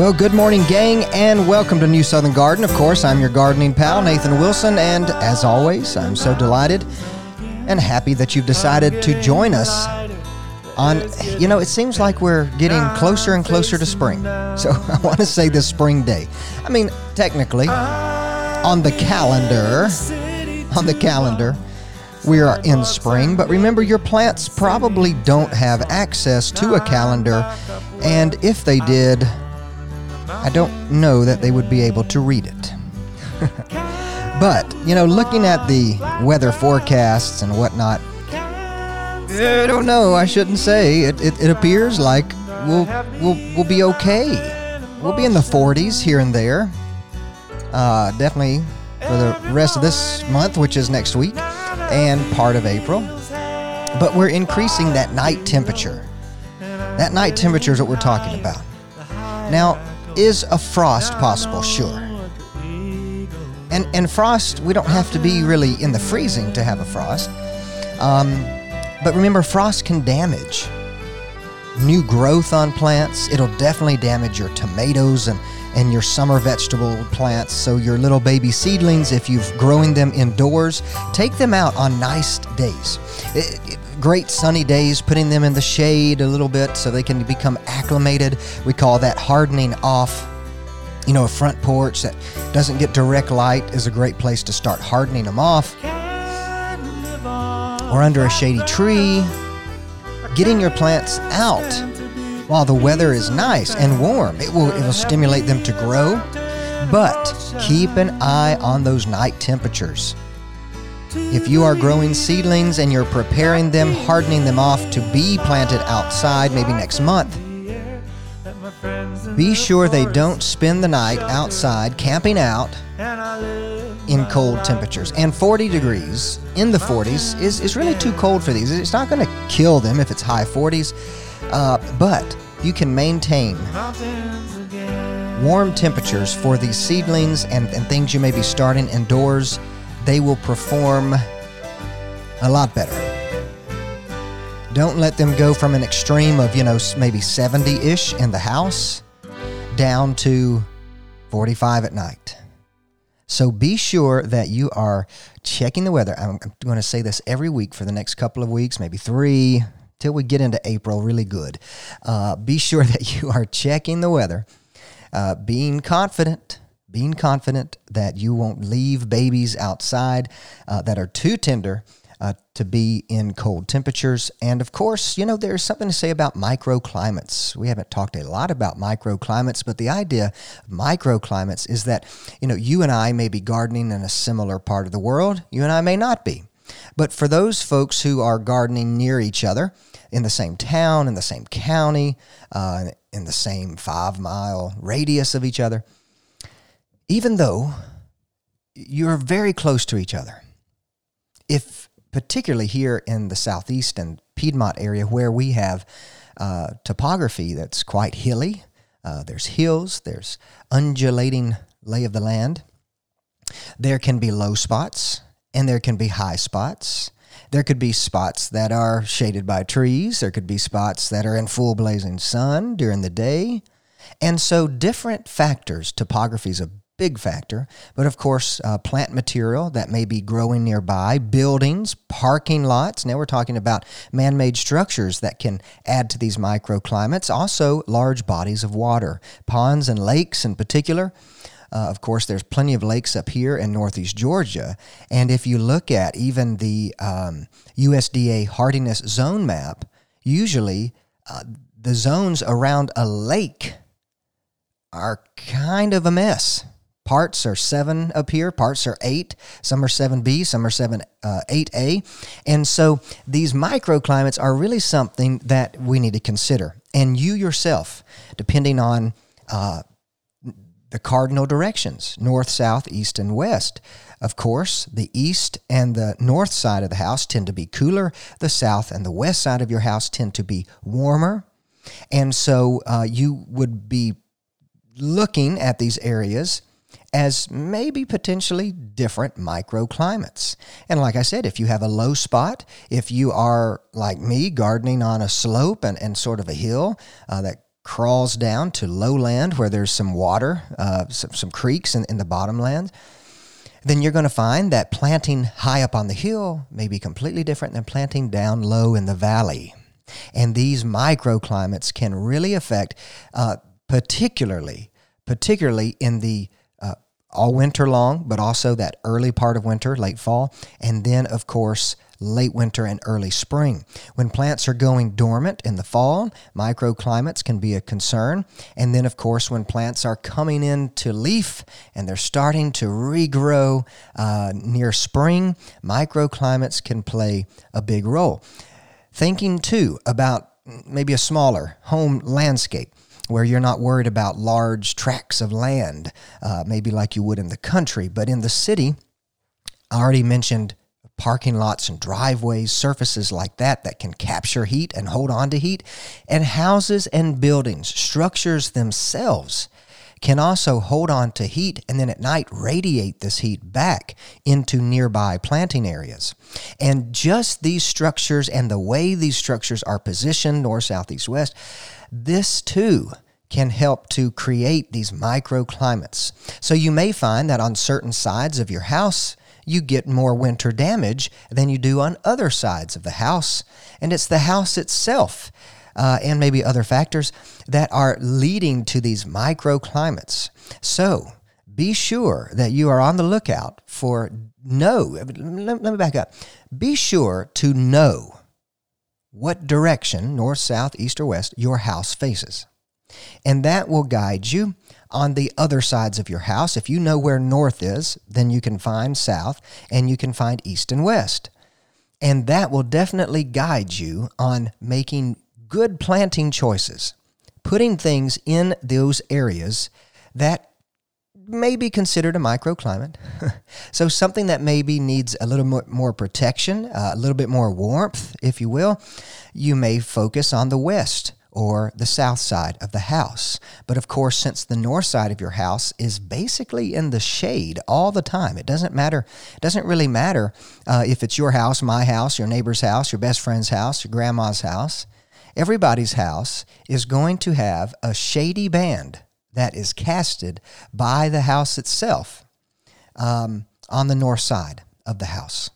Well, good morning, gang, and welcome to New Southern Garden. Of course, I'm your gardening pal, Nathan Wilson, and as always, I'm so delighted and happy that you've decided to join us on, you know, it seems like we're getting closer and closer to spring. So I want to say this spring day. I mean, technically, on the calendar, on the calendar, we are in spring, but remember your plants probably don't have access to a calendar, and if they did, I don't know that they would be able to read it. but, you know, looking at the weather forecasts and whatnot, I don't know. I shouldn't say. It, it, it appears like we'll, we'll, we'll be okay. We'll be in the 40s here and there. Uh, definitely for the rest of this month, which is next week, and part of April. But we're increasing that night temperature. That night temperature is what we're talking about. Now, is a frost possible? Sure. And, and frost, we don't have to be really in the freezing to have a frost. Um, but remember, frost can damage new growth on plants. It'll definitely damage your tomatoes and, and your summer vegetable plants. So, your little baby seedlings, if you've growing them indoors, take them out on nice days. It, it, great sunny days, putting them in the shade a little bit so they can become acclimated. We call that hardening off. You know, a front porch that doesn't get direct light is a great place to start hardening them off. Or under a shady tree. Getting your plants out while the weather is nice and warm. It will, it will stimulate them to grow. But keep an eye on those night temperatures. If you are growing seedlings and you're preparing them, hardening them off to be planted outside maybe next month, be sure they don't spend the night outside camping out in cold temperatures. And 40 degrees in the 40s is, is really too cold for these. It's not going to kill them if it's high 40s, uh, but you can maintain warm temperatures for these seedlings and, and things you may be starting indoors they will perform a lot better. Don't let them go from an extreme of, you know, maybe 70 ish in the house down to 45 at night. So be sure that you are checking the weather. I'm going to say this every week for the next couple of weeks, maybe three, till we get into April really good. Uh, be sure that you are checking the weather, uh, being confident being confident that you won't leave babies outside uh, that are too tender uh, to be in cold temperatures. And of course, you know, there's something to say about microclimates. We haven't talked a lot about microclimates, but the idea of microclimates is that, you know, you and I may be gardening in a similar part of the world, you and I may not be. But for those folks who are gardening near each other, in the same town, in the same county, uh, in the same five mile radius of each other, even though you're very close to each other. If, particularly here in the southeast and Piedmont area, where we have uh, topography that's quite hilly, uh, there's hills, there's undulating lay of the land, there can be low spots and there can be high spots. There could be spots that are shaded by trees. There could be spots that are in full blazing sun during the day. And so, different factors, topography is a big factor. But of course, uh, plant material that may be growing nearby, buildings, parking lots. Now we're talking about man made structures that can add to these microclimates. Also, large bodies of water, ponds and lakes in particular. Uh, of course, there's plenty of lakes up here in northeast Georgia. And if you look at even the um, USDA hardiness zone map, usually uh, the zones around a lake are kind of a mess Parts are seven up here, parts are eight. Some are 7B, some are 7, uh, 8A. And so these microclimates are really something that we need to consider. And you yourself, depending on uh, the cardinal directions north, south, east, and west. Of course, the east and the north side of the house tend to be cooler, the south and the west side of your house tend to be warmer. And so uh, you would be looking at these areas as maybe potentially different microclimates. And like I said, if you have a low spot, if you are like me, gardening on a slope and, and sort of a hill uh, that crawls down to lowland where there's some water, uh, some, some creeks in, in the bottomland, then you're going to find that planting high up on the hill may be completely different than planting down low in the valley. And these microclimates can really affect, uh, particularly, particularly in the all winter long, but also that early part of winter, late fall, and then of course late winter and early spring. When plants are going dormant in the fall, microclimates can be a concern. And then, of course, when plants are coming into leaf and they're starting to regrow uh, near spring, microclimates can play a big role. Thinking too about maybe a smaller home landscape where you're not worried about large tracts of land, uh, maybe like you would in the country. But in the city, I already mentioned parking lots and driveways, surfaces like that that can capture heat and hold on to heat, and houses and buildings, structures themselves can also hold on to heat and then at night radiate this heat back into nearby planting areas. And just these structures and the way these structures are positioned north, south, east, west, this too can help to create these microclimates. So you may find that on certain sides of your house, you get more winter damage than you do on other sides of the house. And it's the house itself uh, and maybe other factors that are leading to these microclimates. So be sure that you are on the lookout for. Let, let me back up. Be sure to know what direction, north, south, east, or west, your house faces. And that will guide you on the other sides of your house. If you know where north is, then you can find south and you can find east and west. And that will definitely guide you on making good planting choices, putting things in those areas that may be considered a microclimate. so something that maybe needs a little more, more protection, uh, a little bit more warmth, if you will, you may focus on the west or the south side of the house. But of course, since the north side of your house is basically in the shade all the time, it doesn't matter. It doesn't really matter uh, if it's your house, my house, your neighbor's house, your best friend's house, your grandma's house. Everybody's house is going to have a shady band that is casted by the house itself um, on the north side of the house.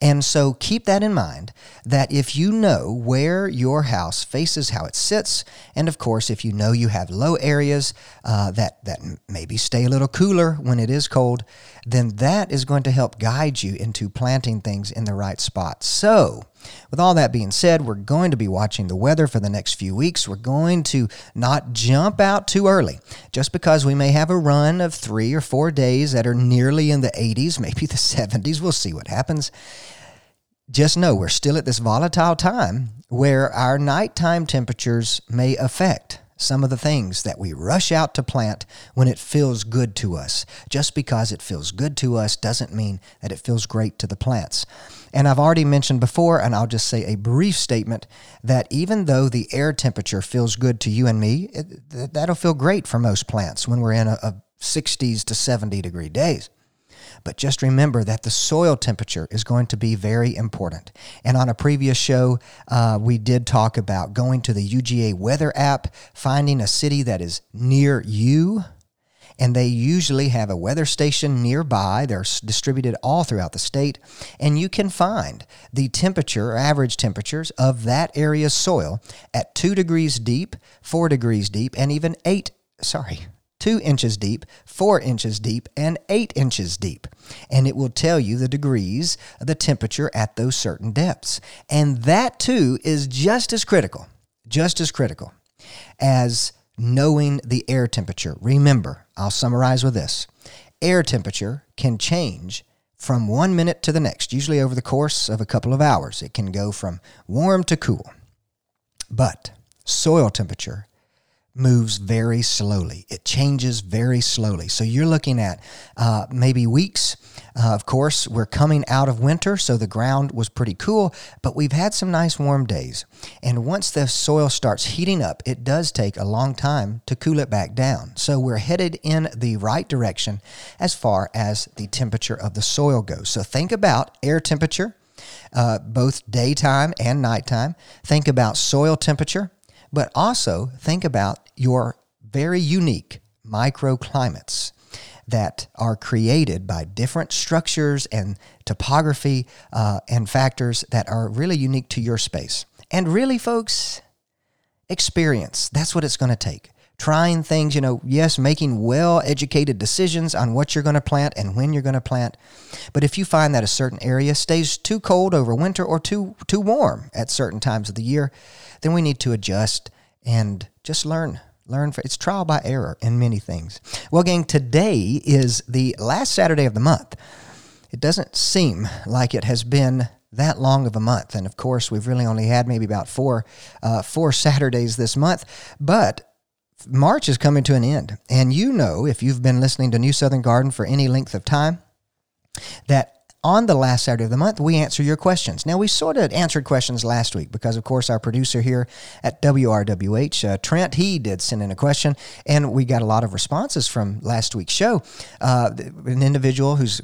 And so keep that in mind that if you know where your house faces, how it sits, and of course, if you know you have low areas uh, that, that maybe stay a little cooler when it is cold, then that is going to help guide you into planting things in the right spot. So, with all that being said, we're going to be watching the weather for the next few weeks. We're going to not jump out too early. Just because we may have a run of three or four days that are nearly in the 80s, maybe the 70s, we'll see what happens. Just know we're still at this volatile time where our nighttime temperatures may affect some of the things that we rush out to plant when it feels good to us. Just because it feels good to us doesn't mean that it feels great to the plants. And I've already mentioned before, and I'll just say a brief statement that even though the air temperature feels good to you and me, it, that'll feel great for most plants when we're in a, a 60s to 70 degree days. But just remember that the soil temperature is going to be very important. And on a previous show, uh, we did talk about going to the UGA weather app, finding a city that is near you. And they usually have a weather station nearby. They're distributed all throughout the state. And you can find the temperature, average temperatures of that area's soil at two degrees deep, four degrees deep, and even eight, sorry, two inches deep, four inches deep, and eight inches deep. And it will tell you the degrees of the temperature at those certain depths. And that too is just as critical, just as critical as knowing the air temperature. Remember, I'll summarize with this air temperature can change from one minute to the next, usually over the course of a couple of hours. It can go from warm to cool. But soil temperature moves very slowly. It changes very slowly. So you're looking at uh, maybe weeks. Uh, of course, we're coming out of winter, so the ground was pretty cool, but we've had some nice warm days. And once the soil starts heating up, it does take a long time to cool it back down. So we're headed in the right direction as far as the temperature of the soil goes. So think about air temperature. Uh, both daytime and nighttime. Think about soil temperature, but also think about your very unique microclimates that are created by different structures and topography uh, and factors that are really unique to your space. And really, folks, experience. That's what it's going to take. Trying things, you know, yes, making well educated decisions on what you're going to plant and when you're going to plant. But if you find that a certain area stays too cold over winter or too, too warm at certain times of the year, then we need to adjust and just learn learn for it's trial by error in many things. Well gang today is the last saturday of the month. It doesn't seem like it has been that long of a month and of course we've really only had maybe about four uh, four saturdays this month but march is coming to an end and you know if you've been listening to new southern garden for any length of time that on the last Saturday of the month, we answer your questions. Now, we sort of answered questions last week because, of course, our producer here at WRWH, uh, Trent, he did send in a question, and we got a lot of responses from last week's show. Uh, an individual who's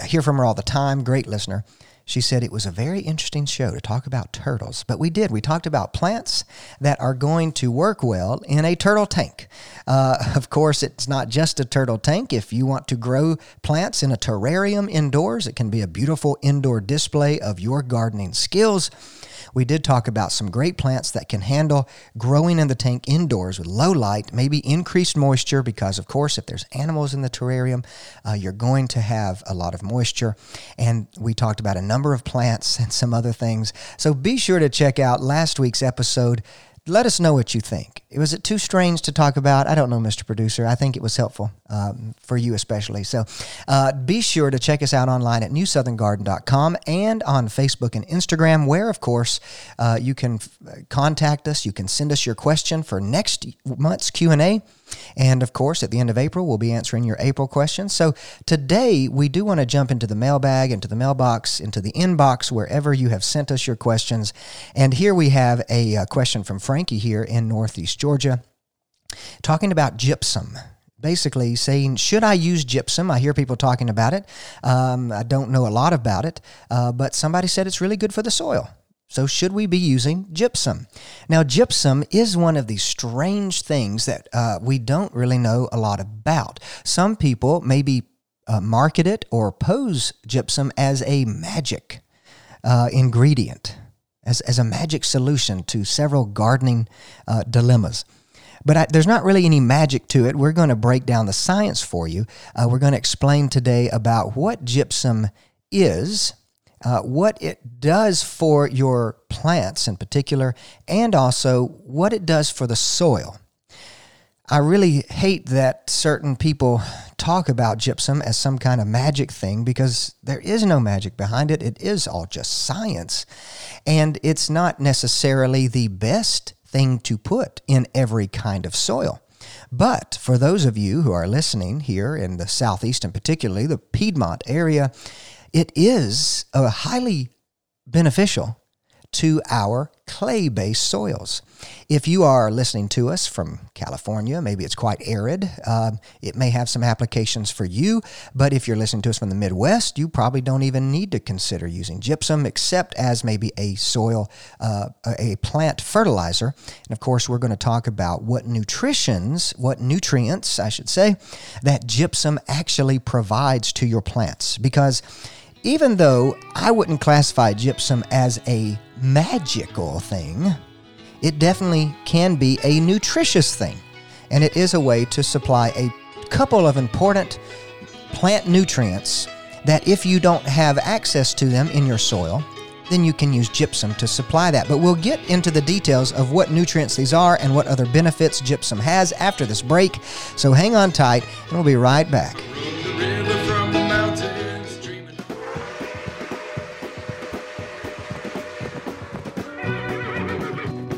I hear from her all the time, great listener. She said it was a very interesting show to talk about turtles, but we did. We talked about plants that are going to work well in a turtle tank. Uh, of course, it's not just a turtle tank. If you want to grow plants in a terrarium indoors, it can be a beautiful indoor display of your gardening skills we did talk about some great plants that can handle growing in the tank indoors with low light, maybe increased moisture, because of course, if there's animals in the terrarium, uh, you're going to have a lot of moisture. And we talked about a number of plants and some other things. So be sure to check out last week's episode let us know what you think. Was it too strange to talk about? I don't know, Mr. Producer. I think it was helpful um, for you especially. So uh, be sure to check us out online at newsoutherngarden.com and on Facebook and Instagram, where, of course, uh, you can f- contact us. You can send us your question for next month's Q&A. And of course, at the end of April, we'll be answering your April questions. So today, we do want to jump into the mailbag, into the mailbox, into the inbox, wherever you have sent us your questions. And here we have a, uh, question from Frankie here in Northeast Georgia talking about gypsum basically saying, Should I use gypsum? I hear people talking about it. Um, I don't know a lot about it, uh, but somebody said it's really good for the soil. So, should we be using gypsum? Now, gypsum is one of these strange things that uh, we don't really know a lot about. Some people maybe uh, market it or pose gypsum as a magic uh, ingredient, as, as a magic solution to several gardening uh, dilemmas. But I, there's not really any magic to it. We're going to break down the science for you. Uh, we're going to explain today about what gypsum is uh, what it does for your plants in particular, and also what it does for the soil. I really hate that certain people talk about gypsum as some kind of magic thing because there is no magic behind it. It is all just science. And it's not necessarily the best thing to put in every kind of soil. But for those of you who are listening here in the Southeast and particularly the Piedmont area, it is a highly beneficial to our clay based soils. If you are listening to us from California, maybe it's quite arid. Um, it may have some applications for you, but if you're listening to us from the Midwest, you probably don't even need to consider using gypsum except as maybe a soil, uh, a plant fertilizer. And of course, we're going to talk about what nutritions, what nutrients, I should say, that gypsum actually provides to your plants. Because even though I wouldn't classify gypsum as a magical thing, it definitely can be a nutritious thing. And it is a way to supply a couple of important plant nutrients that if you don't have access to them in your soil, then you can use gypsum to supply that. But we'll get into the details of what nutrients these are and what other benefits gypsum has after this break. So hang on tight, and we'll be right back.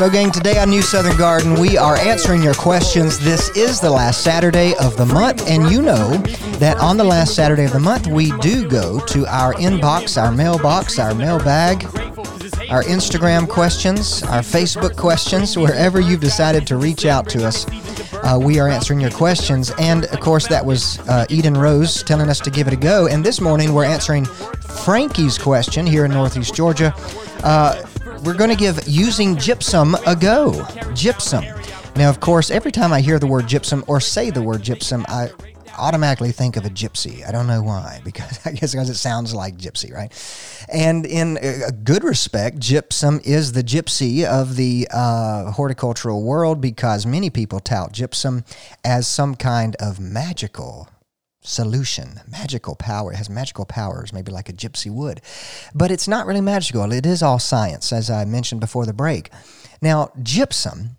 So, gang, today on New Southern Garden, we are answering your questions. This is the last Saturday of the month, and you know that on the last Saturday of the month, we do go to our inbox, our mailbox, our mailbag, our Instagram questions, our Facebook questions, wherever you've decided to reach out to us. Uh, we are answering your questions. And of course, that was uh, Eden Rose telling us to give it a go. And this morning, we're answering Frankie's question here in Northeast Georgia. Uh, we're going to give using gypsum a go. Gypsum. Now, of course, every time I hear the word gypsum or say the word gypsum, I automatically think of a gypsy. I don't know why, because I guess because it sounds like gypsy, right? And in a good respect, gypsum is the gypsy of the uh, horticultural world because many people tout gypsum as some kind of magical solution, magical power. It has magical powers, maybe like a gypsy would. But it's not really magical. It is all science, as I mentioned before the break. Now, gypsum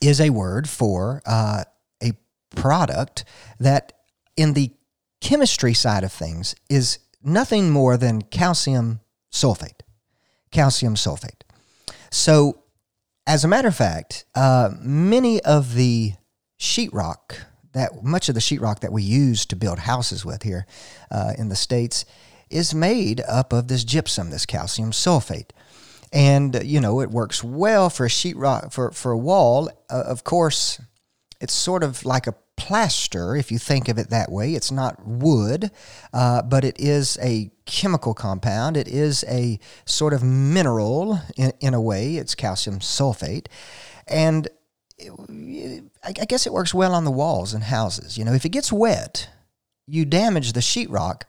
is a word for uh, a product that, in the chemistry side of things, is nothing more than calcium sulfate. Calcium sulfate. So, as a matter of fact, uh, many of the sheetrock that much of the sheetrock that we use to build houses with here uh, in the states is made up of this gypsum, this calcium sulfate. And you know it works well for a sheetrock for for a wall. Uh, of course, it's sort of like a plaster if you think of it that way. It's not wood, uh, but it is a chemical compound. It is a sort of mineral in, in a way. It's calcium sulfate, and I guess it works well on the walls and houses. You know, if it gets wet, you damage the sheetrock,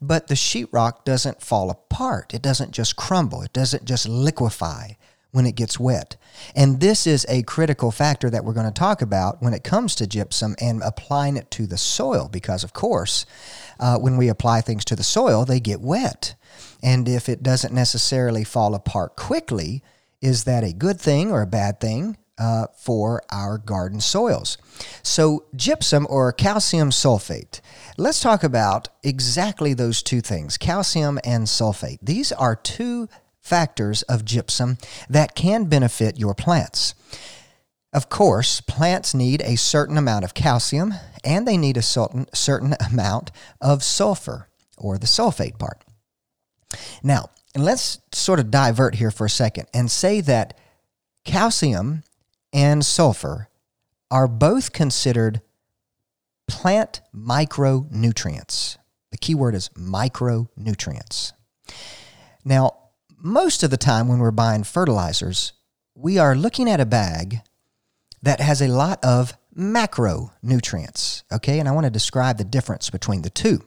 but the sheetrock doesn't fall apart. It doesn't just crumble. It doesn't just liquefy when it gets wet. And this is a critical factor that we're going to talk about when it comes to gypsum and applying it to the soil, because of course, uh, when we apply things to the soil, they get wet. And if it doesn't necessarily fall apart quickly, is that a good thing or a bad thing? Uh, for our garden soils. So, gypsum or calcium sulfate. Let's talk about exactly those two things calcium and sulfate. These are two factors of gypsum that can benefit your plants. Of course, plants need a certain amount of calcium and they need a certain, certain amount of sulfur or the sulfate part. Now, let's sort of divert here for a second and say that calcium and sulfur are both considered plant micronutrients. The key word is micronutrients. Now, most of the time when we're buying fertilizers, we are looking at a bag that has a lot of macronutrients. Okay, and I want to describe the difference between the two.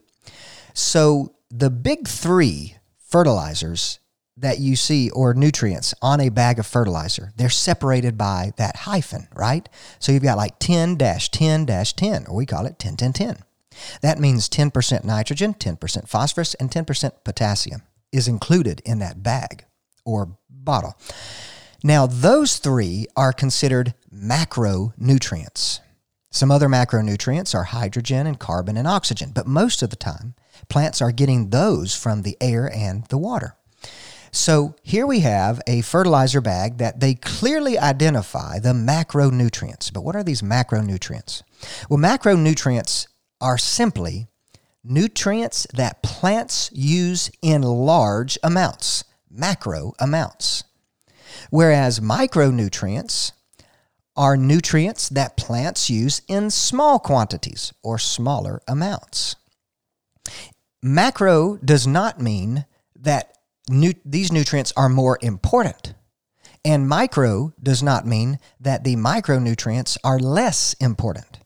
So, the big three fertilizers that you see or nutrients on a bag of fertilizer, they're separated by that hyphen, right? So you've got like 10 10 10, or we call it 10 10 10. That means 10% nitrogen, 10% phosphorus, and 10% potassium is included in that bag or bottle. Now, those three are considered macronutrients. Some other macronutrients are hydrogen and carbon and oxygen, but most of the time, plants are getting those from the air and the water. So here we have a fertilizer bag that they clearly identify the macronutrients. But what are these macronutrients? Well, macronutrients are simply nutrients that plants use in large amounts, macro amounts. Whereas micronutrients are nutrients that plants use in small quantities or smaller amounts. Macro does not mean that nu- these nutrients are more important. And micro does not mean that the micronutrients are less important.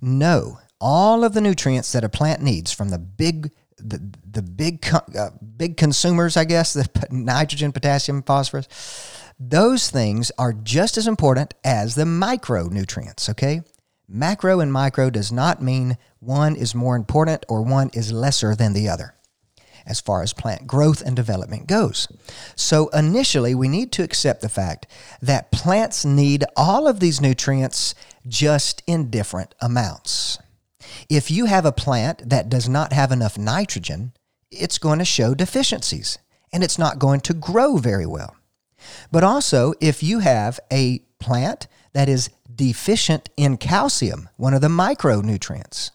No, all of the nutrients that a plant needs from the big the, the big uh, big consumers, I guess, the nitrogen, potassium, phosphorus, those things are just as important as the micronutrients, okay? Macro and micro does not mean one is more important or one is lesser than the other as far as plant growth and development goes. So, initially, we need to accept the fact that plants need all of these nutrients just in different amounts. If you have a plant that does not have enough nitrogen, it's going to show deficiencies and it's not going to grow very well. But also, if you have a plant that is deficient in calcium, one of the micronutrients,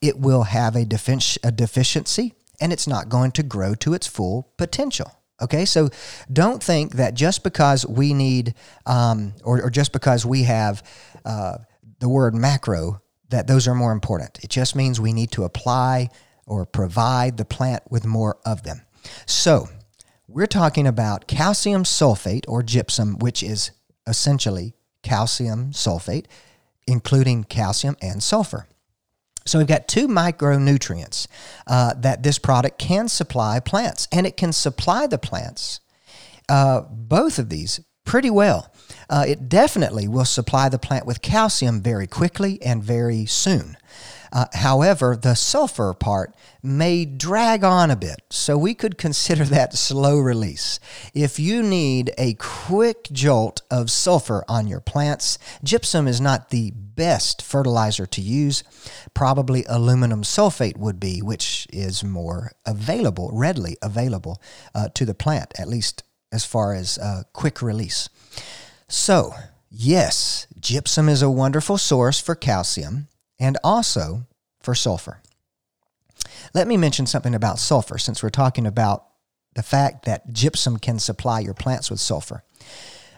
it will have a, defici- a deficiency and it's not going to grow to its full potential. Okay, so don't think that just because we need, um, or, or, just because we have uh, the word macro, that those are more important. It just means we need to apply or provide the plant with more of them. So, we're talking about calcium sulfate or gypsum, which is essentially calcium sulfate, including calcium and sulfur. So we've got two micronutrients uh, that this product can supply plants, and it can supply the plants, uh, both of these, pretty well. Uh, it definitely will supply the plant with calcium very quickly and very soon. Uh, however, the sulfur part may drag on a bit, so we could consider that slow release. If you need a quick jolt of sulfur on your plants, gypsum is not the best fertilizer to use. Probably aluminum sulfate would be, which is more available, readily available uh, to the plant, at least as far as uh, quick release. So, yes, gypsum is a wonderful source for calcium and also for sulfur. Let me mention something about sulfur since we're talking about the fact that gypsum can supply your plants with sulfur.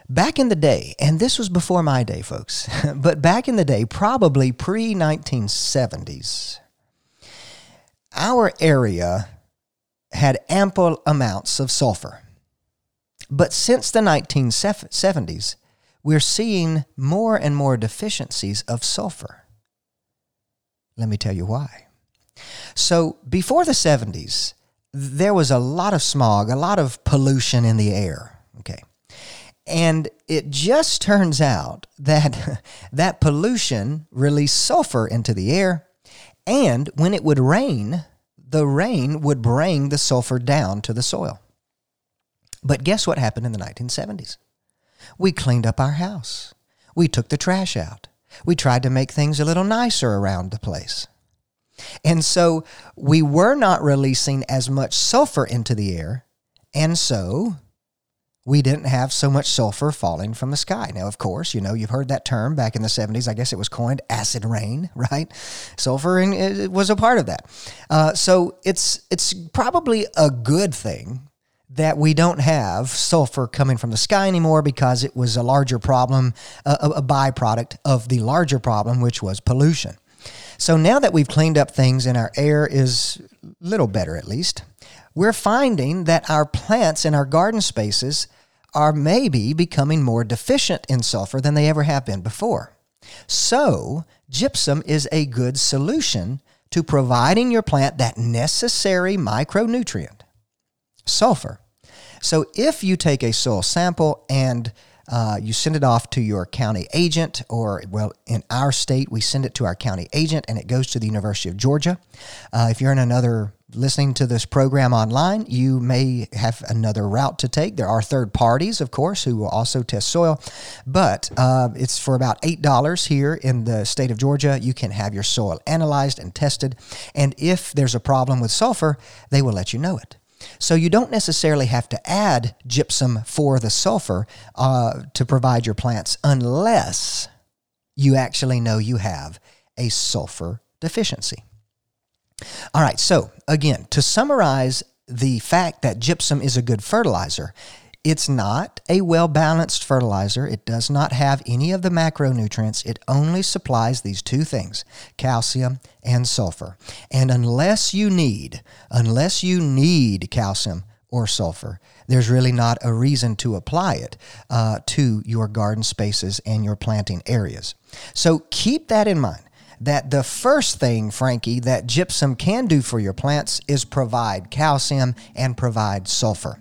Back in the day, and this was before my day, folks, but back in the day, probably pre 1970s, our area had ample amounts of sulfur. But since the 1970s, we're seeing more and more deficiencies of sulfur. Let me tell you why. So, before the 70s, there was a lot of smog, a lot of pollution in the air. Okay. And it just turns out that that pollution released sulfur into the air. And when it would rain, the rain would bring the sulfur down to the soil. But guess what happened in the 1970s? We cleaned up our house. We took the trash out. We tried to make things a little nicer around the place. And so we were not releasing as much sulfur into the air. And so we didn't have so much sulfur falling from the sky. Now, of course, you know, you've heard that term back in the 70s. I guess it was coined acid rain, right? Sulfur it was a part of that. Uh, so it's, it's probably a good thing that we don't have sulfur coming from the sky anymore because it was a larger problem, a, a byproduct of the larger problem, which was pollution. So now that we've cleaned up things and our air is a little better at least, we're finding that our plants in our garden spaces are maybe becoming more deficient in sulfur than they ever have been before. So, gypsum is a good solution to providing your plant that necessary micronutrient, sulfur. So, if you take a soil sample and uh, you send it off to your county agent, or, well, in our state, we send it to our county agent and it goes to the University of Georgia. Uh, if you're in another listening to this program online, you may have another route to take. There are third parties, of course, who will also test soil, but uh, it's for about $8 here in the state of Georgia. You can have your soil analyzed and tested. And if there's a problem with sulfur, they will let you know it. So you don't necessarily have to add gypsum for the sulfur uh, to provide your plants unless you actually know you have a sulfur deficiency. All right, so again, to summarize the fact that gypsum is a good fertilizer, it's not a well balanced fertilizer. It does not have any of the macronutrients. It only supplies these two things calcium and sulfur. And unless you need, unless you need calcium or sulfur, there's really not a reason to apply it uh, to your garden spaces and your planting areas. So keep that in mind that the first thing, Frankie, that gypsum can do for your plants is provide calcium and provide sulfur.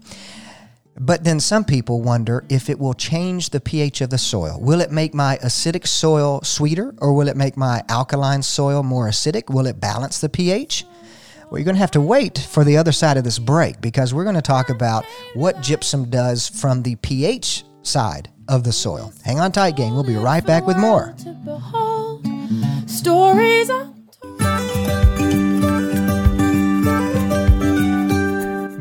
But then some people wonder if it will change the pH of the soil. Will it make my acidic soil sweeter or will it make my alkaline soil more acidic? Will it balance the pH? Well, you're going to have to wait for the other side of this break because we're going to talk about what gypsum does from the pH side of the soil. Hang on tight, gang. We'll be right back with more. Stories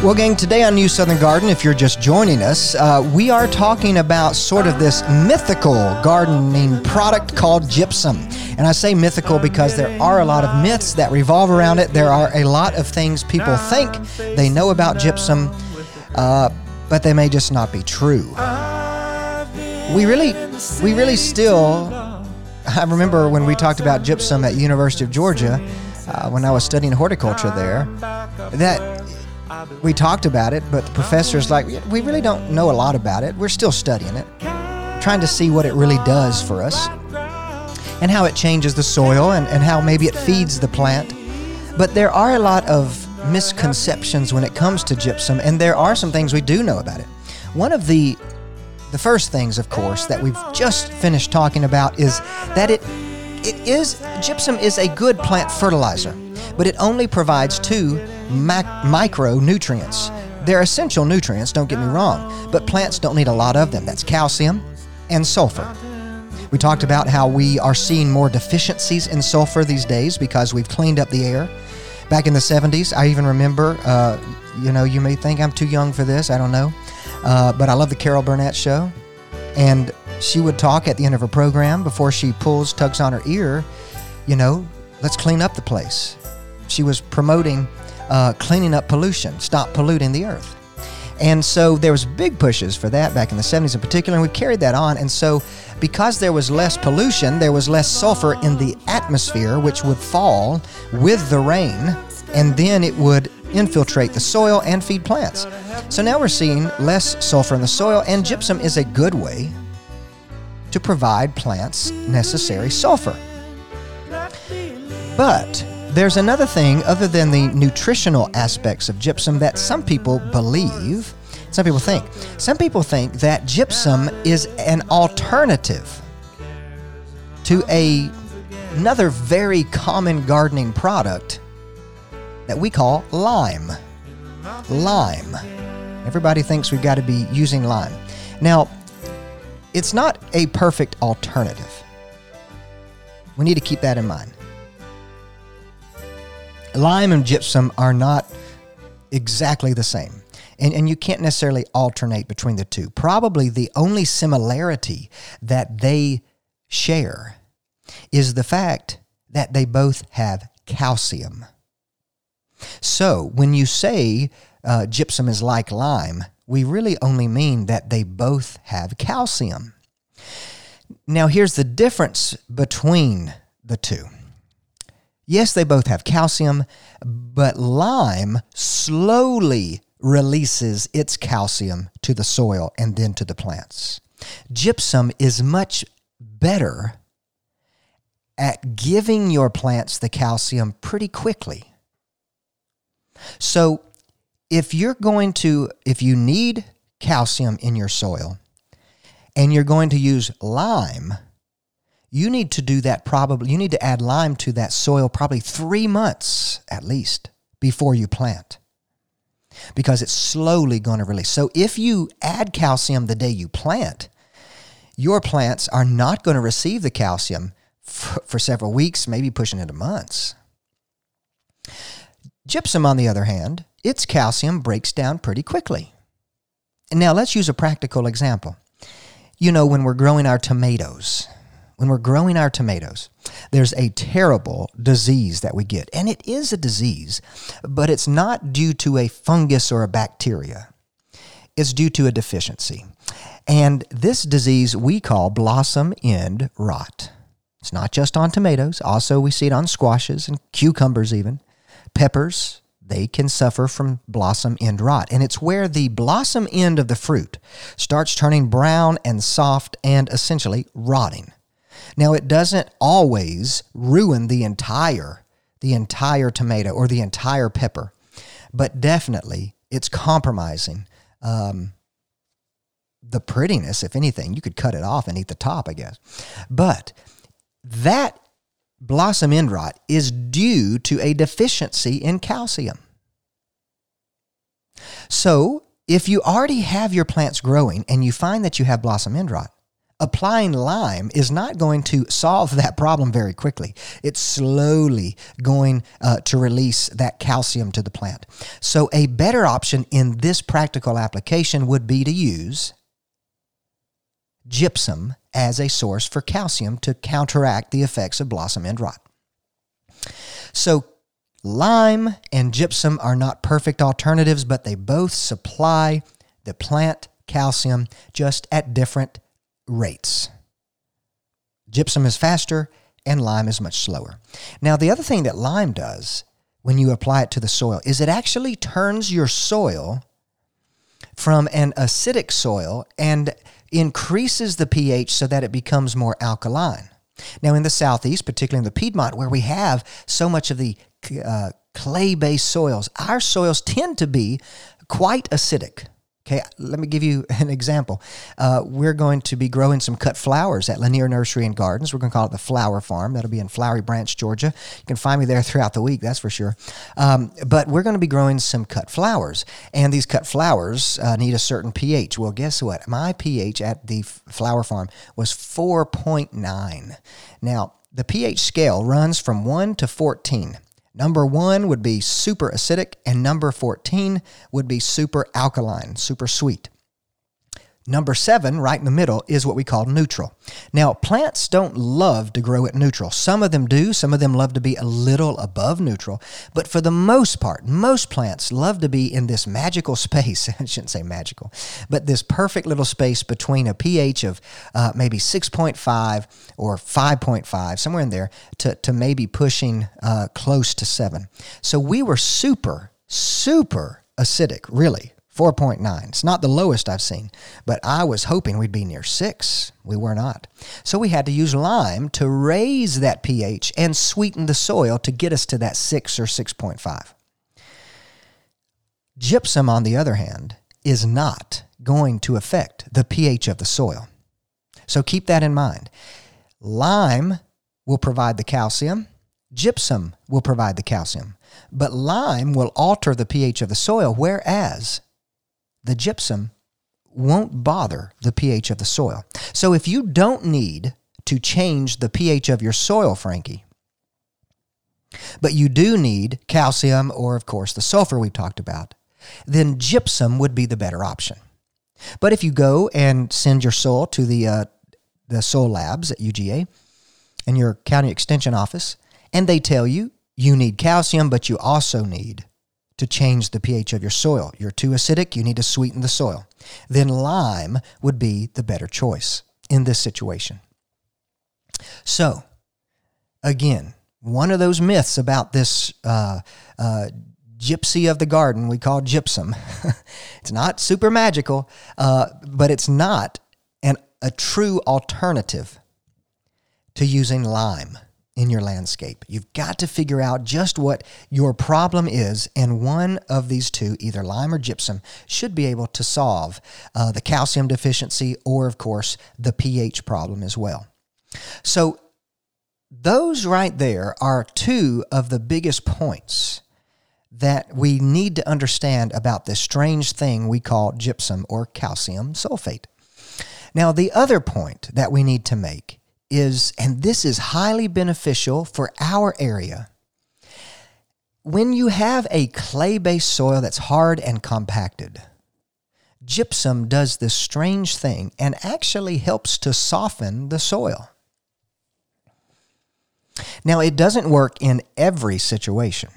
Well, gang, today on New Southern Garden, if you're just joining us, uh, we are talking about sort of this mythical gardening product called gypsum. And I say mythical because there are a lot of myths that revolve around it. There are a lot of things people think they know about gypsum, uh, but they may just not be true. We really, we really still. I remember when we talked about gypsum at University of Georgia, uh, when I was studying horticulture there, that we talked about it, but the professor's like, we really don't know a lot about it. We're still studying it, trying to see what it really does for us and how it changes the soil and, and how maybe it feeds the plant. But there are a lot of misconceptions when it comes to gypsum, and there are some things we do know about it. One of the the first things, of course, that we've just finished talking about is that it it is gypsum is a good plant fertilizer, but it only provides two mac- micronutrients. They're essential nutrients, don't get me wrong, but plants don't need a lot of them. That's calcium and sulfur. We talked about how we are seeing more deficiencies in sulfur these days because we've cleaned up the air. Back in the 70s, I even remember, uh, you know, you may think I'm too young for this, I don't know, uh, but I love the Carol Burnett show. And she would talk at the end of her program before she pulls, tugs on her ear, you know, let's clean up the place. She was promoting uh, cleaning up pollution, stop polluting the earth. And so there was big pushes for that back in the 70s in particular, and we carried that on. And so because there was less pollution, there was less sulfur in the atmosphere, which would fall with the rain, and then it would infiltrate the soil and feed plants. So now we're seeing less sulfur in the soil, and gypsum is a good way to provide plants necessary sulfur. But there's another thing other than the nutritional aspects of gypsum that some people believe, some people think. Some people think that gypsum is an alternative to a, another very common gardening product that we call lime. Lime. Everybody thinks we've got to be using lime. Now, it's not a perfect alternative. We need to keep that in mind lime and gypsum are not exactly the same. And, and you can't necessarily alternate between the two. Probably the only similarity that they share is the fact that they both have calcium. So when you say uh, gypsum is like lime, we really only mean that they both have calcium. Now, here's the difference between the two. Yes, they both have calcium, but lime slowly releases its calcium to the soil and then to the plants. Gypsum is much better at giving your plants the calcium pretty quickly. So, if you're going to, if you need calcium in your soil and you're going to use lime, you need to do that probably, you need to add lime to that soil probably three months at least before you plant because it's slowly going to release. So if you add calcium the day you plant, your plants are not going to receive the calcium for, for several weeks, maybe pushing into months. Gypsum, on the other hand, its calcium breaks down pretty quickly. And now let's use a practical example. You know, when we're growing our tomatoes, when we're growing our tomatoes, there's a terrible disease that we get. And it is a disease, but it's not due to a fungus or a bacteria. It's due to a deficiency. And this disease we call blossom end rot. It's not just on tomatoes, also, we see it on squashes and cucumbers, even. Peppers, they can suffer from blossom end rot. And it's where the blossom end of the fruit starts turning brown and soft and essentially rotting. Now, it doesn't always ruin the entire the entire tomato or the entire pepper, but definitely it's compromising um, the prettiness. If anything, you could cut it off and eat the top, I guess. But that blossom end rot is due to a deficiency in calcium. So, if you already have your plants growing and you find that you have blossom end rot, applying lime is not going to solve that problem very quickly. It's slowly going uh, to release that calcium to the plant. So, a better option in this practical application would be to use gypsum as a source for calcium to counteract the effects of blossom end rot. So, lime and gypsum are not perfect alternatives, but they both supply the plant calcium just at different rates. Gypsum is faster and lime is much slower. Now, the other thing that lime does when you apply it to the soil is it actually turns your soil from an acidic soil and increases the pH so that it becomes more alkaline. Now, in the southeast, particularly in the Piedmont, where we have so much of the uh, clay based soils, our soils tend to be quite acidic. Okay, let me give you an example. Uh, we're going to be growing some cut flowers at Lanier Nursery and Gardens. We're going to call it the Flower Farm. That'll be in Flowery Branch, Georgia. You can find me there throughout the week, that's for sure. Um, but we're going to be growing some cut flowers, and these cut flowers uh, need a certain pH. Well, guess what? My pH at the Flower Farm was 4.9. Now, the pH scale runs from 1 to 14. Number one would be super acidic, and number 14 would be super alkaline, super sweet. Number seven, right in the middle, is what we call neutral. Now, plants don't love to grow at neutral. Some of them do, some of them love to be a little above neutral. But for the most part, most plants love to be in this magical space. I shouldn't say magical, but this perfect little space between a pH of uh, maybe 6.5 or 5.5, somewhere in there, to, to maybe pushing uh, close to seven. So we were super, super acidic, really 4.9. It's not the lowest I've seen, but I was hoping we'd be near 6. We were not. So we had to use lime to raise that pH and sweeten the soil to get us to that 6 or 6.5. Gypsum, on the other hand, is not going to affect the pH of the soil. So keep that in mind. Lime will provide the calcium, gypsum will provide the calcium, but lime will alter the pH of the soil, whereas the gypsum won't bother the pH of the soil. So if you don't need to change the pH of your soil, Frankie, but you do need calcium or, of course, the sulfur we've talked about, then gypsum would be the better option. But if you go and send your soil to the, uh, the soil labs at UGA and your county extension office, and they tell you you need calcium, but you also need to change the pH of your soil. You're too acidic, you need to sweeten the soil. Then lime would be the better choice in this situation. So, again, one of those myths about this uh, uh, gypsy of the garden we call gypsum. it's not super magical, uh, but it's not an, a true alternative to using lime in your landscape. You've got to figure out just what your problem is, and one of these two, either lime or gypsum, should be able to solve uh, the calcium deficiency or, of course, the pH problem as well. So, those right there are two of the biggest points that we need to understand about this strange thing we call gypsum or calcium sulfate. Now, the other point that we need to make is, and this is highly beneficial for our area, when you have a clay based soil that's hard and compacted, gypsum does this strange thing and actually helps to soften the soil. Now, it doesn't work in every situation.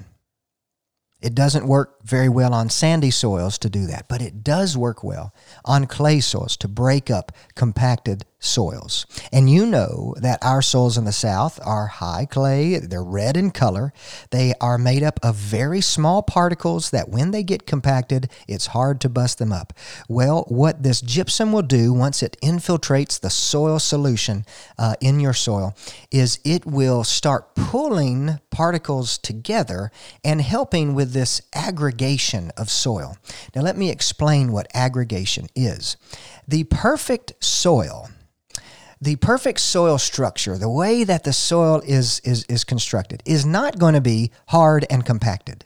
It doesn't work very well on sandy soils to do that, but it does work well on clay soils to break up compacted soils. And you know that our soils in the South are high clay, they're red in color. They are made up of very small particles that when they get compacted, it's hard to bust them up. Well, what this gypsum will do once it infiltrates the soil solution uh, in your soil is it will start pulling particles together and helping with this aggregation of soil. Now, let me explain what aggregation is. The perfect soil the perfect soil structure, the way that the soil is, is, is constructed, is not going to be hard and compacted.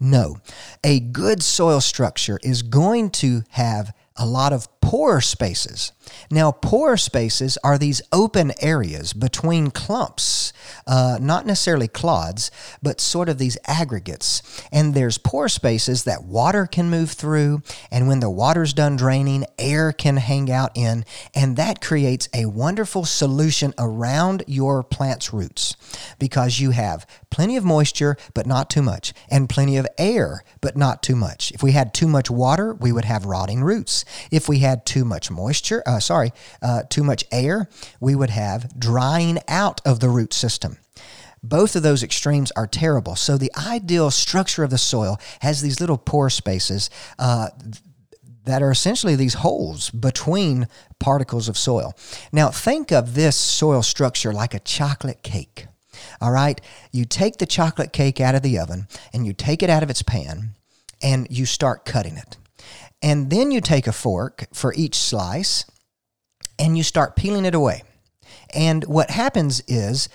No, a good soil structure is going to have a lot of pore spaces. Now, pore spaces are these open areas between clumps, uh, not necessarily clods, but sort of these aggregates. And there's pore spaces that water can move through, and when the water's done draining, air can hang out in, and that creates a wonderful solution around your plant's roots because you have plenty of moisture, but not too much, and plenty of air, but not too much. If we had too much water, we would have rotting roots. If we had too much moisture, uh, sorry, uh, too much air, we would have drying out of the root system. Both of those extremes are terrible. So the ideal structure of the soil has these little pore spaces uh, that are essentially these holes between particles of soil. Now think of this soil structure like a chocolate cake. All right, you take the chocolate cake out of the oven and you take it out of its pan and you start cutting it. And then you take a fork for each slice and you start peeling it away. And what happens is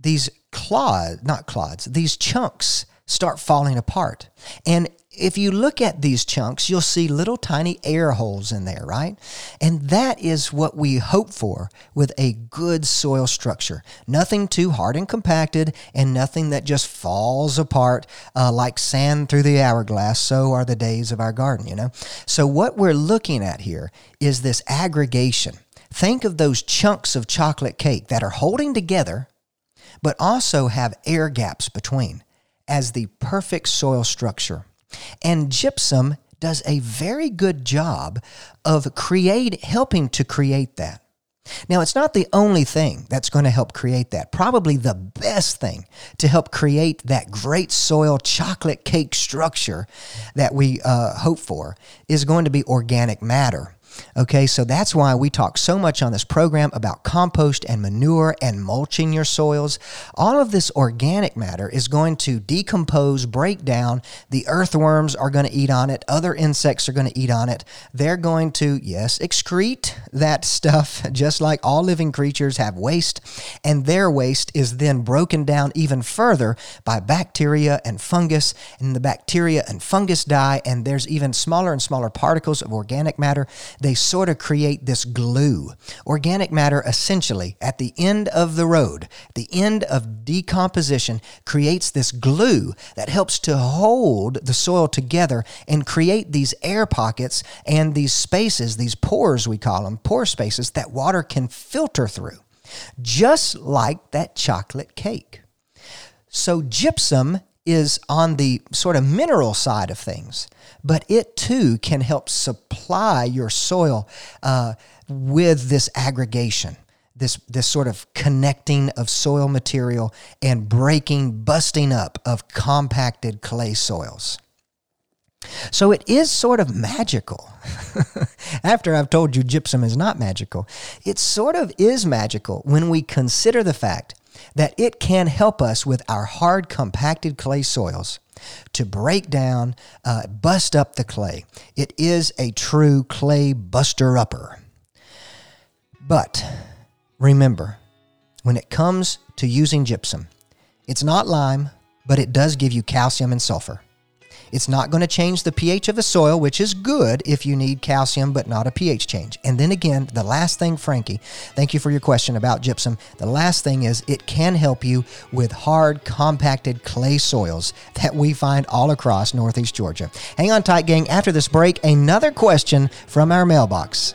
these clods, not clods, these chunks start falling apart. And if you look at these chunks, you'll see little tiny air holes in there, right? And that is what we hope for with a good soil structure. Nothing too hard and compacted, and nothing that just falls apart uh, like sand through the hourglass. So are the days of our garden, you know? So, what we're looking at here is this aggregation. Think of those chunks of chocolate cake that are holding together, but also have air gaps between as the perfect soil structure. And gypsum does a very good job of create helping to create that. Now, it's not the only thing that's going to help create that. Probably the best thing to help create that great soil chocolate cake structure that we uh, hope for is going to be organic matter. Okay, so that's why we talk so much on this program about compost and manure and mulching your soils. All of this organic matter is going to decompose, break down. The earthworms are going to eat on it, other insects are going to eat on it. They're going to, yes, excrete that stuff, just like all living creatures have waste, and their waste is then broken down even further by bacteria and fungus, and the bacteria and fungus die, and there's even smaller and smaller particles of organic matter they sort of create this glue. Organic matter, essentially, at the end of the road, the end of decomposition, creates this glue that helps to hold the soil together and create these air pockets and these spaces, these pores, we call them, pore spaces that water can filter through, just like that chocolate cake. So, gypsum is on the sort of mineral side of things, but it too can help supply your soil uh, with this aggregation. This, this sort of connecting of soil material and breaking, busting up of compacted clay soils. So it is sort of magical. After I've told you gypsum is not magical, it sort of is magical when we consider the fact that it can help us with our hard compacted clay soils to break down, uh, bust up the clay. It is a true clay buster upper. But remember, when it comes to using gypsum, it's not lime, but it does give you calcium and sulfur. It's not going to change the pH of the soil, which is good if you need calcium, but not a pH change. And then again, the last thing, Frankie, thank you for your question about gypsum. The last thing is it can help you with hard, compacted clay soils that we find all across Northeast Georgia. Hang on tight, gang. After this break, another question from our mailbox.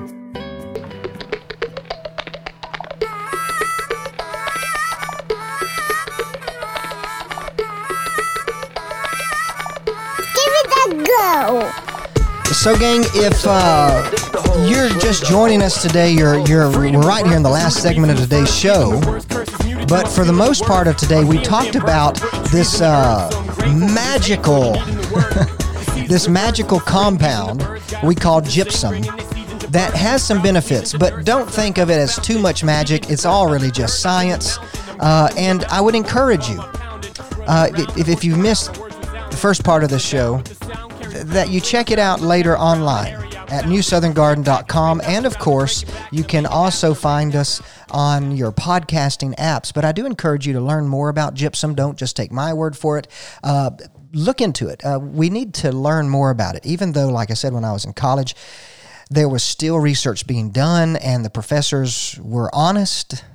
So, gang, if uh, you're just joining us today, you're you're we're right here in the last segment of today's show. But for the most part of today, we talked about this uh, magical, this magical compound we call gypsum that has some benefits. But don't think of it as too much magic. It's all really just science. Uh, and I would encourage you, uh, if, if you've missed the first part of the show, that you check it out later online at newsoutherngarden.com. And of course, you can also find us on your podcasting apps. But I do encourage you to learn more about gypsum. Don't just take my word for it. Uh, look into it. Uh, we need to learn more about it. Even though, like I said, when I was in college, there was still research being done and the professors were honest,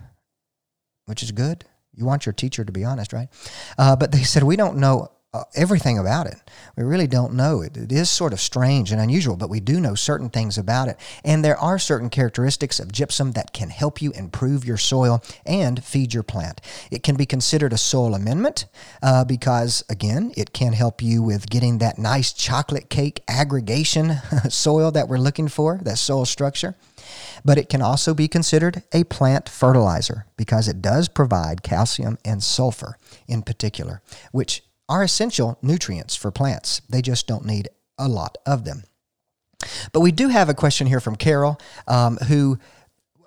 which is good. You want your teacher to be honest, right? Uh, but they said, we don't know uh, everything about it. We really don't know. It, it is sort of strange and unusual, but we do know certain things about it. And there are certain characteristics of gypsum that can help you improve your soil and feed your plant. It can be considered a soil amendment uh, because, again, it can help you with getting that nice chocolate cake aggregation soil that we're looking for, that soil structure but it can also be considered a plant fertilizer because it does provide calcium and sulfur in particular, which are essential nutrients for plants. They just don't need a lot of them. But we do have a question here from Carol, um, who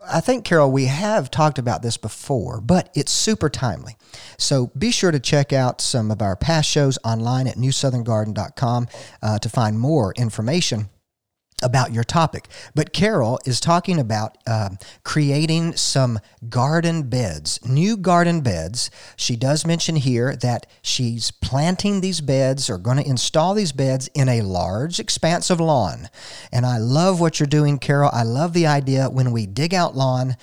I think, Carol, we have talked about this before, but it's super timely. So be sure to check out some of our past shows online at newsoutherngarden.com uh, to find more information about your topic. But Carol is talking about uh, creating some garden beds, new garden beds. She does mention here that she's planting these beds or going to install these beds in a large expanse of lawn. And I love what you're doing, Carol. I love the idea when we dig out lawn.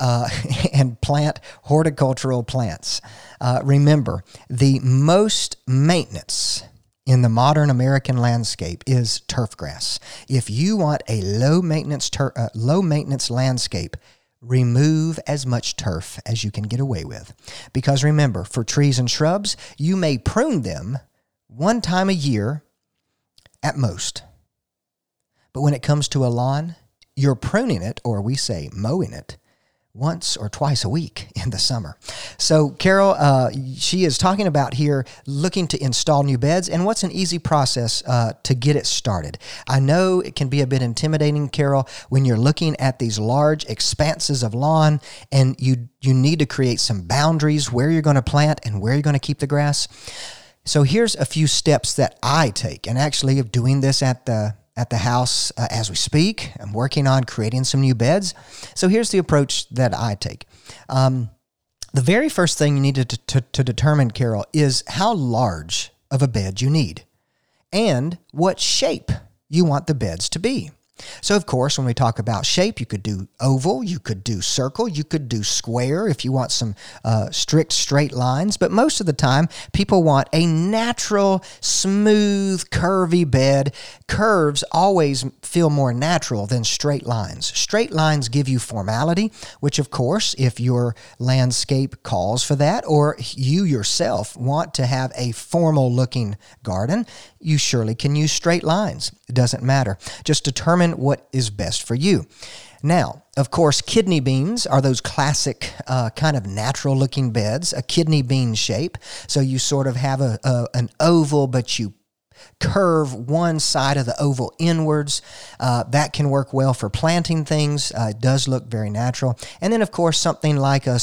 Uh, and plant horticultural plants. Uh, remember, the most maintenance in the modern American landscape is turf grass. If you want a low maintenance uh, low maintenance landscape, remove as much turf as you can get away with. Because remember, for trees and shrubs, you may prune them one time a year at most. But when it comes to a lawn, you're pruning it, or we say mowing it, once or twice a week in the summer. So, Carol, uh, she is talking about here looking to install new beds and what's an easy process uh, to get it started. I know it can be a bit intimidating, Carol, when you're looking at these large expanses of lawn and you, you need to create some boundaries where you're going to plant and where you're going to keep the grass. So, here's a few steps that I take, and actually, of doing this at the at the house uh, as we speak. I'm working on creating some new beds. So here's the approach that I take. Um, the very first thing you need to, to, to determine, Carol, is how large of a bed you need. and what shape you want the beds to be. So, of course, when we talk about shape, you could do oval, you could do circle, you could do square if you want some uh, strict straight lines. But most of the time, people want a natural, smooth, curvy bed. Curves always feel more natural than straight lines. Straight lines give you formality, which, of course, if your landscape calls for that, or you yourself want to have a formal looking garden, you surely can use straight lines. It doesn't matter. Just determine what is best for you. Now, of course, kidney beans are those classic uh, kind of natural looking beds, a kidney bean shape. So you sort of have a, a an oval, but you curve one side of the oval inwards. Uh, that can work well for planting things. Uh, it does look very natural. And then, of course, something like a,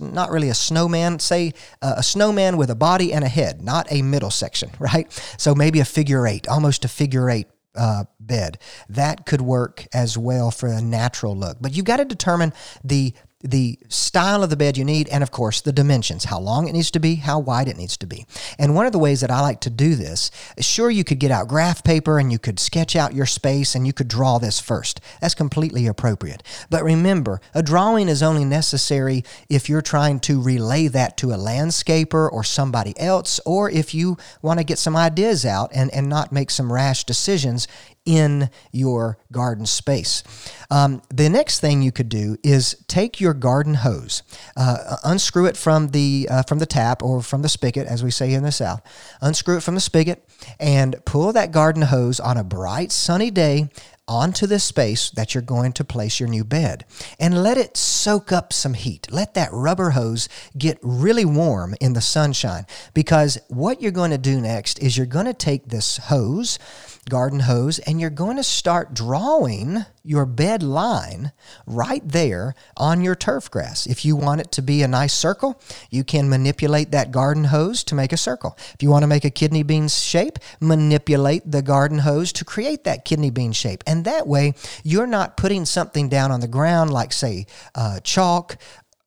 not really a snowman, say uh, a snowman with a body and a head, not a middle section, right? So maybe a figure eight, almost a figure eight uh, bed. That could work as well for a natural look. But you've got to determine the the style of the bed you need, and of course, the dimensions how long it needs to be, how wide it needs to be. And one of the ways that I like to do this, sure, you could get out graph paper and you could sketch out your space and you could draw this first. That's completely appropriate. But remember, a drawing is only necessary if you're trying to relay that to a landscaper or somebody else, or if you want to get some ideas out and, and not make some rash decisions in your garden space. Um, the next thing you could do is take your garden hose, uh, unscrew it from the uh, from the tap or from the spigot, as we say in the South. Unscrew it from the spigot and pull that garden hose on a bright sunny day onto the space that you're going to place your new bed and let it soak up some heat. Let that rubber hose get really warm in the sunshine because what you're going to do next is you're going to take this hose garden hose and you're going to start drawing your bed line right there on your turf grass. If you want it to be a nice circle, you can manipulate that garden hose to make a circle. If you want to make a kidney bean shape, manipulate the garden hose to create that kidney bean shape. And that way, you're not putting something down on the ground like, say, uh, chalk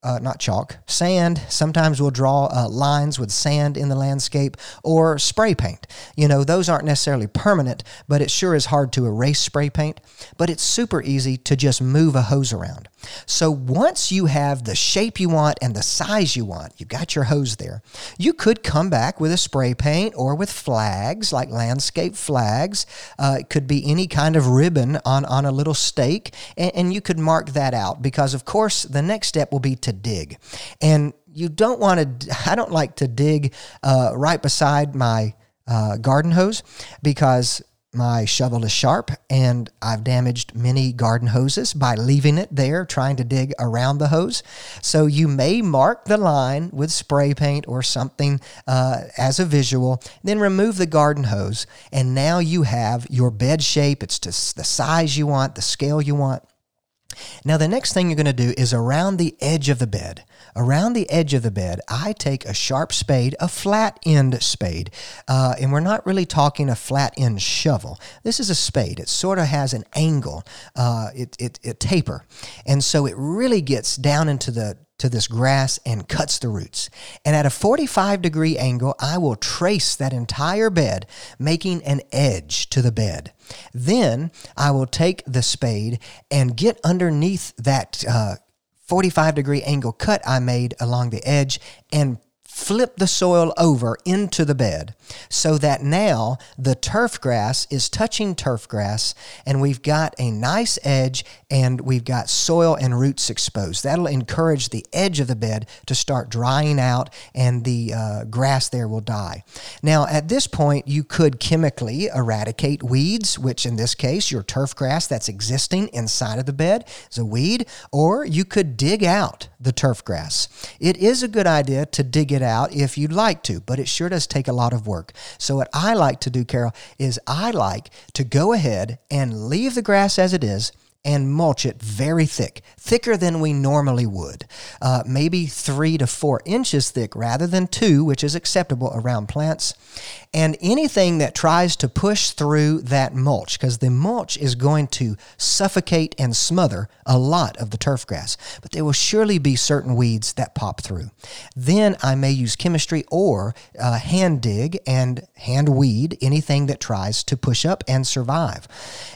uh, not chalk, sand. Sometimes we'll draw uh, lines with sand in the landscape or spray paint. You know, those aren't necessarily permanent, but it sure is hard to erase spray paint. But it's super easy to just move a hose around. So once you have the shape you want and the size you want, you've got your hose there, you could come back with a spray paint or with flags like landscape flags. Uh, it could be any kind of ribbon on, on a little stake, and, and you could mark that out because, of course, the next step will be to dig. And you don't want to, I don't like to dig uh, right beside my uh, garden hose because my shovel is sharp and I've damaged many garden hoses by leaving it there trying to dig around the hose. So you may mark the line with spray paint or something uh, as a visual, then remove the garden hose, and now you have your bed shape. It's just the size you want, the scale you want. Now, the next thing you're going to do is around the edge of the bed. Around the edge of the bed, I take a sharp spade, a flat end spade, uh, and we're not really talking a flat end shovel. This is a spade. It sort of has an angle, uh, it, it, it taper, and so it really gets down into the to this grass and cuts the roots. And at a 45 degree angle, I will trace that entire bed, making an edge to the bed. Then I will take the spade and get underneath that uh, 45 degree angle cut I made along the edge and flip the soil over into the bed so that now the turf grass is touching turf grass and we've got a nice edge and we've got soil and roots exposed. That'll encourage the edge of the bed to start drying out and the uh, grass there will die. Now, at this point, you could chemically eradicate weeds, which in this case, your turf grass that's existing inside of the bed is a weed, or you could dig out the turf grass. It is a good idea to dig it out if you'd like to, but it sure does take a lot of work. So, what I like to do, Carol, is I like to go ahead and leave the grass as it is and mulch it very thick, thicker than we normally would. Uh, maybe three to four inches thick rather than two, which is acceptable around plants. And anything that tries to push through that mulch, because the mulch is going to suffocate and smother a lot of the turf grass, but there will surely be certain weeds that pop through. Then I may use chemistry or uh, hand dig and hand weed anything that tries to push up and survive.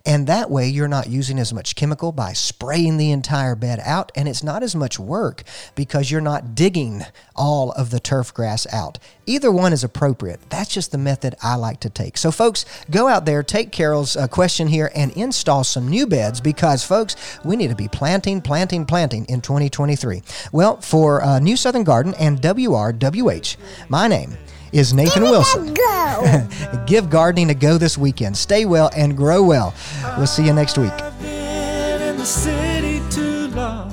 And that way you're not using as much chemical by spraying the entire bed out, and it's not as much work because you're not digging all of the turf grass out. Either one is appropriate. That's just the method I like to take. So, folks, go out there, take Carol's uh, question here, and install some new beds because, folks, we need to be planting, planting, planting in 2023. Well, for uh, New Southern Garden and WRWH, my name is Nathan Give Wilson. go. Give gardening a go this weekend. Stay well and grow well. We'll see you next week. The city too long.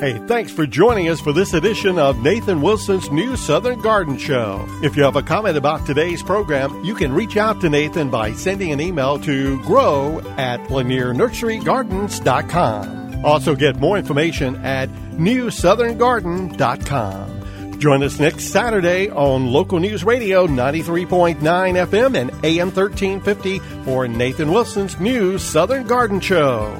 Hey, thanks for joining us for this edition of Nathan Wilson's New Southern Garden Show. If you have a comment about today's program, you can reach out to Nathan by sending an email to grow at lanierNurseryGardens.com. Also, get more information at newsoutherngarden.com. Join us next Saturday on Local News Radio 93.9 FM and AM 1350 for Nathan Wilson's New Southern Garden Show.